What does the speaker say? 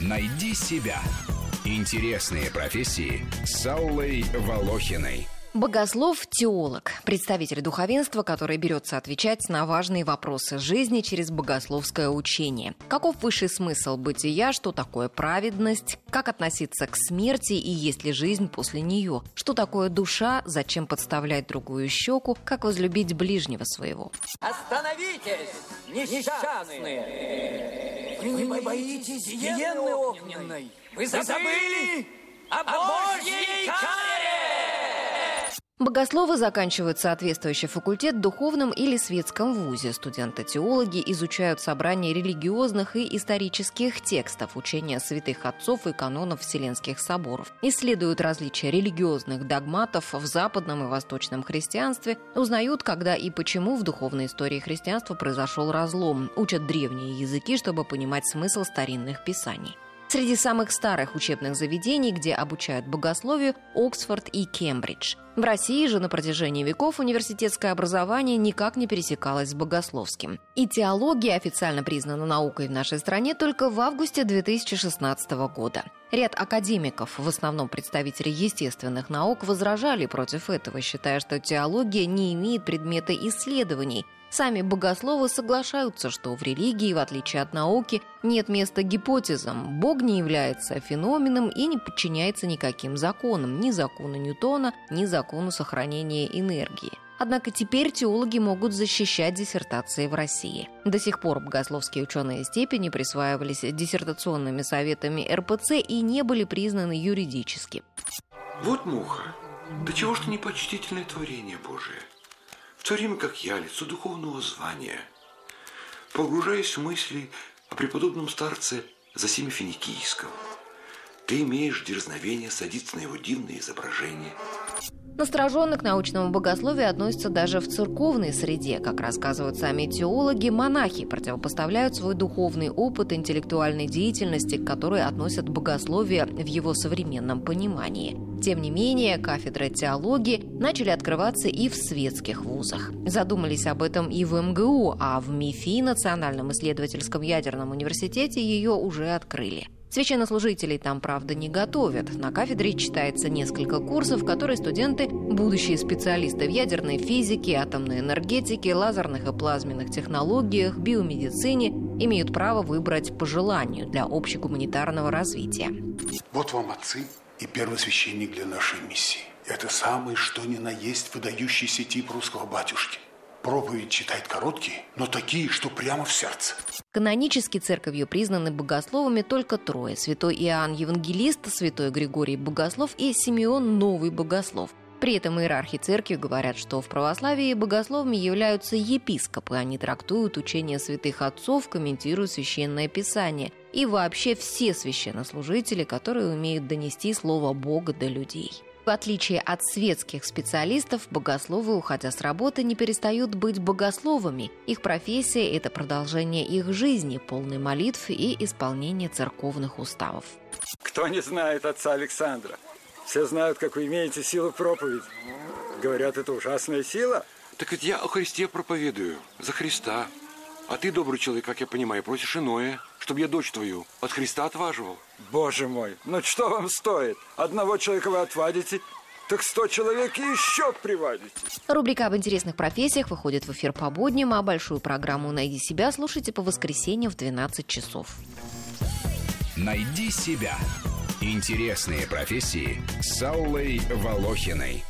Найди себя. Интересные профессии с Аллой Волохиной. Богослов-теолог, представитель духовенства, который берется отвечать на важные вопросы жизни через богословское учение. Каков высший смысл бытия, что такое праведность, как относиться к смерти и есть ли жизнь после нее, что такое душа, зачем подставлять другую щеку, как возлюбить ближнего своего. Остановитесь, несчастные! Вы не боитесь гиены огненной? Вы забыли о Божьей каре! Богословы заканчивают соответствующий факультет в духовном или светском вузе. Студенты-теологи изучают собрание религиозных и исторических текстов, учения святых отцов и канонов Вселенских соборов. Исследуют различия религиозных догматов в западном и восточном христианстве, узнают, когда и почему в духовной истории христианства произошел разлом, учат древние языки, чтобы понимать смысл старинных писаний. Среди самых старых учебных заведений, где обучают богословию, Оксфорд и Кембридж. В России же на протяжении веков университетское образование никак не пересекалось с богословским. И теология официально признана наукой в нашей стране только в августе 2016 года. Ряд академиков, в основном представители естественных наук, возражали против этого, считая, что теология не имеет предмета исследований, Сами богословы соглашаются, что в религии, в отличие от науки, нет места гипотезам. Бог не является феноменом и не подчиняется никаким законам, ни закону Ньютона, ни закону сохранения энергии. Однако теперь теологи могут защищать диссертации в России. До сих пор богословские ученые степени присваивались диссертационными советами РПЦ и не были признаны юридически. Вот муха. Да чего ж ты непочтительное творение Божие? в то время как я, лицо духовного звания, погружаясь в мысли о преподобном старце Засиме Финикийском, ты имеешь дерзновение садиться на его дивное изображение – Настороженно к научному богословию относятся даже в церковной среде. Как рассказывают сами теологи, монахи противопоставляют свой духовный опыт интеллектуальной деятельности, к которой относят богословие в его современном понимании. Тем не менее, кафедры теологии начали открываться и в светских вузах. Задумались об этом и в МГУ, а в МИФИ, Национальном исследовательском ядерном университете, ее уже открыли. Священнослужителей там, правда, не готовят. На кафедре читается несколько курсов, которые студенты, будущие специалисты в ядерной физике, атомной энергетике, лазерных и плазменных технологиях, биомедицине, имеют право выбрать по желанию для общегуманитарного развития. Вот вам отцы и первосвященник для нашей миссии. Это самый что ни на есть выдающийся тип русского батюшки. Проповедь читает короткие, но такие, что прямо в сердце. Канонически церковью признаны богословами только трое. Святой Иоанн Евангелист, святой Григорий Богослов и Симеон Новый Богослов. При этом иерархи церкви говорят, что в православии богословами являются епископы. Они трактуют учение святых отцов, комментируют священное писание. И вообще все священнослужители, которые умеют донести слово Бога до людей. В отличие от светских специалистов, богословы, уходя с работы, не перестают быть богословами. Их профессия – это продолжение их жизни, полной молитв и исполнение церковных уставов. Кто не знает отца Александра? Все знают, как вы имеете силу проповеди. Говорят, это ужасная сила. Так ведь я о Христе проповедую, за Христа. А ты, добрый человек, как я понимаю, просишь иное, чтобы я дочь твою от Христа отваживал. Боже мой, ну что вам стоит? Одного человека вы отвадите, так сто человек и еще приводите. Рубрика об интересных профессиях выходит в эфир по будням, а большую программу «Найди себя» слушайте по воскресеньям в 12 часов. «Найди себя» – интересные профессии с Аллой Волохиной.